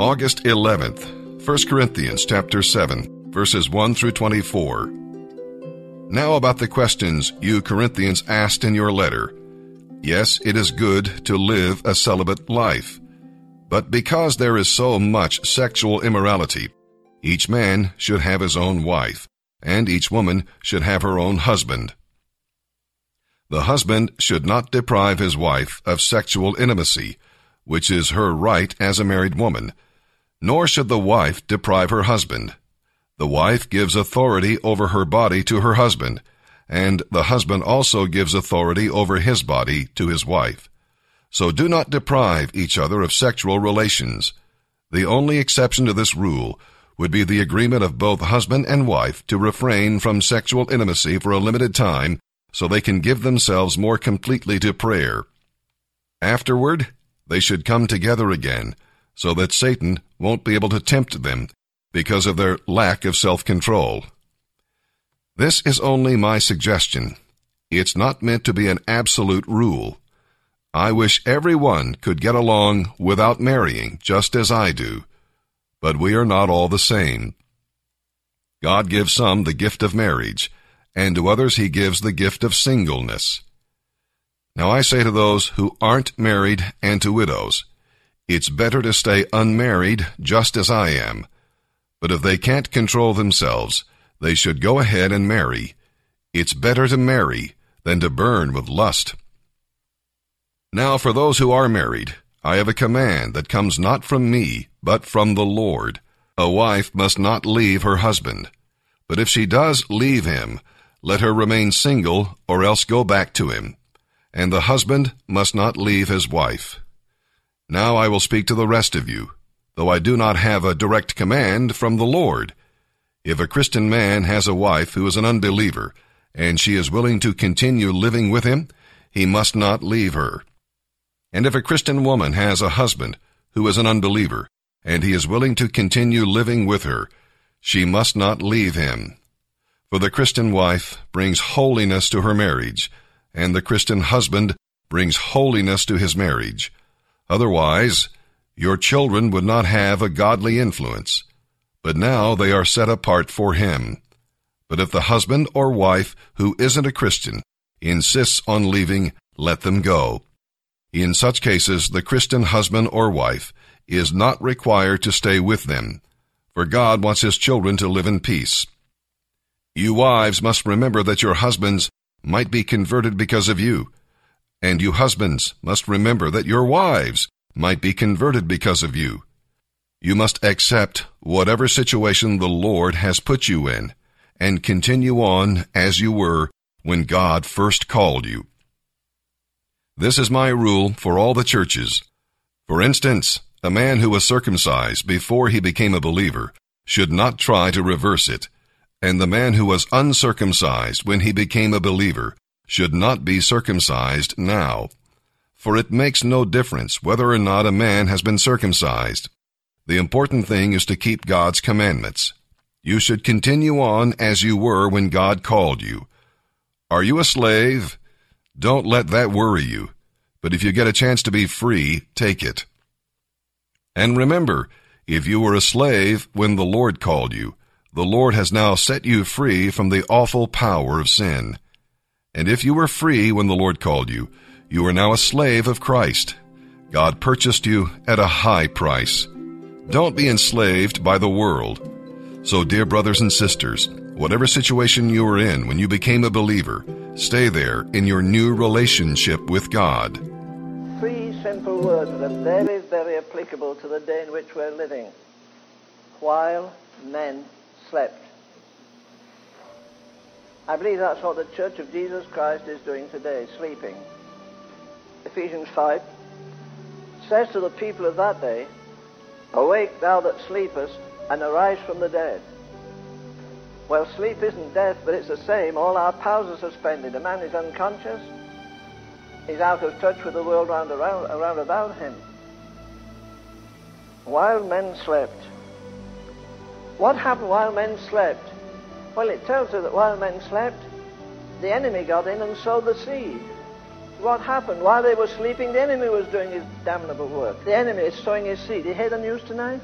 August 11th, 1 Corinthians chapter 7, verses 1 through 24. Now about the questions you Corinthians asked in your letter. Yes, it is good to live a celibate life. But because there is so much sexual immorality, each man should have his own wife, and each woman should have her own husband. The husband should not deprive his wife of sexual intimacy, which is her right as a married woman, nor should the wife deprive her husband. The wife gives authority over her body to her husband, and the husband also gives authority over his body to his wife. So do not deprive each other of sexual relations. The only exception to this rule would be the agreement of both husband and wife to refrain from sexual intimacy for a limited time so they can give themselves more completely to prayer. Afterward, they should come together again so that Satan won't be able to tempt them because of their lack of self-control. This is only my suggestion. It's not meant to be an absolute rule. I wish everyone could get along without marrying just as I do, but we are not all the same. God gives some the gift of marriage, and to others he gives the gift of singleness. Now I say to those who aren't married and to widows, it's better to stay unmarried just as I am. But if they can't control themselves, they should go ahead and marry. It's better to marry than to burn with lust. Now for those who are married, I have a command that comes not from me, but from the Lord. A wife must not leave her husband. But if she does leave him, let her remain single or else go back to him. And the husband must not leave his wife. Now I will speak to the rest of you, though I do not have a direct command from the Lord. If a Christian man has a wife who is an unbeliever, and she is willing to continue living with him, he must not leave her. And if a Christian woman has a husband who is an unbeliever, and he is willing to continue living with her, she must not leave him. For the Christian wife brings holiness to her marriage, and the Christian husband brings holiness to his marriage. Otherwise, your children would not have a godly influence. But now they are set apart for him. But if the husband or wife who isn't a Christian insists on leaving, let them go. In such cases, the Christian husband or wife is not required to stay with them, for God wants his children to live in peace. You wives must remember that your husbands might be converted because of you, and you husbands must remember that your wives might be converted because of you. You must accept whatever situation the Lord has put you in and continue on as you were when God first called you. This is my rule for all the churches. For instance, a man who was circumcised before he became a believer should not try to reverse it and the man who was uncircumcised when he became a believer should not be circumcised now. For it makes no difference whether or not a man has been circumcised. The important thing is to keep God's commandments. You should continue on as you were when God called you. Are you a slave? Don't let that worry you. But if you get a chance to be free, take it. And remember, if you were a slave when the Lord called you, the Lord has now set you free from the awful power of sin. And if you were free when the Lord called you, you are now a slave of Christ. God purchased you at a high price. Don't be enslaved by the world. So, dear brothers and sisters, whatever situation you were in when you became a believer, stay there in your new relationship with God. Three simple words that are very, very applicable to the day in which we're living. While men slept. I believe that's what the Church of Jesus Christ is doing today, sleeping. Ephesians 5 says to the people of that day, Awake thou that sleepest, and arise from the dead. Well, sleep isn't death, but it's the same. All our powers are suspended. A man is unconscious. He's out of touch with the world round, around, around about him. While men slept, what happened while men slept? Well, it tells us that while men slept, the enemy got in and sowed the seed. What happened? While they were sleeping, the enemy was doing his damnable work. The enemy is sowing his seed. You hear the news tonight?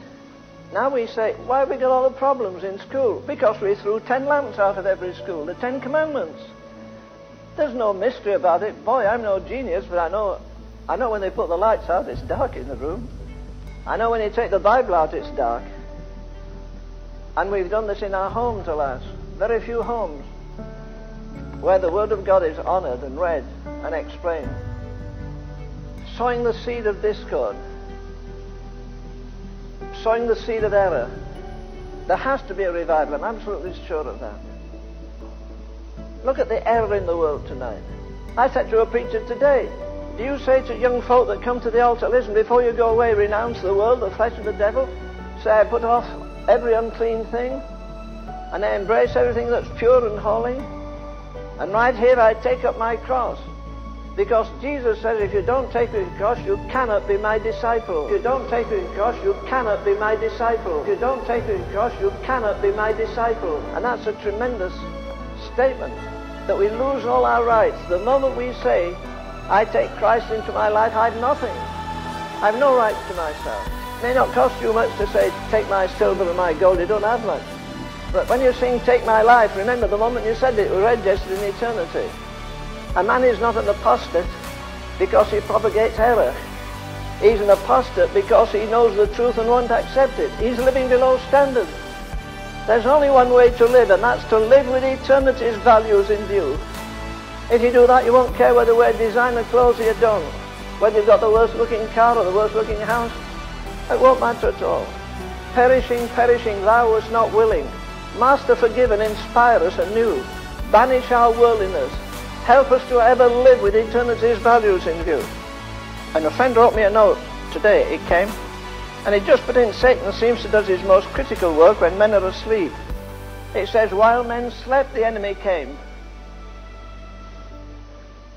Now we say, why have we got all the problems in school? Because we threw ten lamps out of every school, the Ten Commandments. There's no mystery about it. Boy, I'm no genius, but I know, I know when they put the lights out, it's dark in the room. I know when you take the Bible out, it's dark. And we've done this in our homes, alas. Very few homes where the Word of God is honored and read and explained. Sowing the seed of discord, sowing the seed of error. There has to be a revival. I'm absolutely sure of that. Look at the error in the world tonight. I said to a preacher today, do you say to young folk that come to the altar, listen, before you go away, renounce the world, the flesh of the devil? Say, I put off every unclean thing, and I embrace everything that's pure and holy. And right here I take up my cross. Because Jesus says, if you don't take your cross, you cannot be my disciple. If you don't take your cross, you cannot be my disciple. If you don't take your cross, you cannot be my disciple. And that's a tremendous statement, that we lose all our rights. The moment we say, I take Christ into my life, I have nothing. I have no rights to myself. May not cost you much to say, take my silver and my gold. You don't have much. But when you sing Take My Life, remember the moment you said it, we registered in eternity. A man is not an apostate because he propagates error. He's an apostate because he knows the truth and won't accept it. He's living below standard. There's only one way to live, and that's to live with eternity's values in view. If you do that, you won't care whether you wear designer clothes or you don't. Whether you've got the worst looking car or the worst looking house. It won't matter at all. Perishing, perishing, thou wast not willing. Master, forgive and inspire us anew. Banish our worldliness. Help us to ever live with eternity's values in view. And a friend wrote me a note today, it came, and it just put in Satan seems to do his most critical work when men are asleep. It says, while men slept, the enemy came.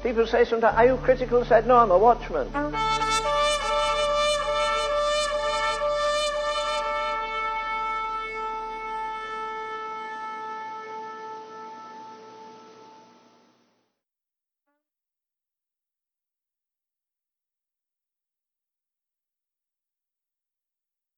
People say sometimes, are you critical? I said, no, I'm a watchman.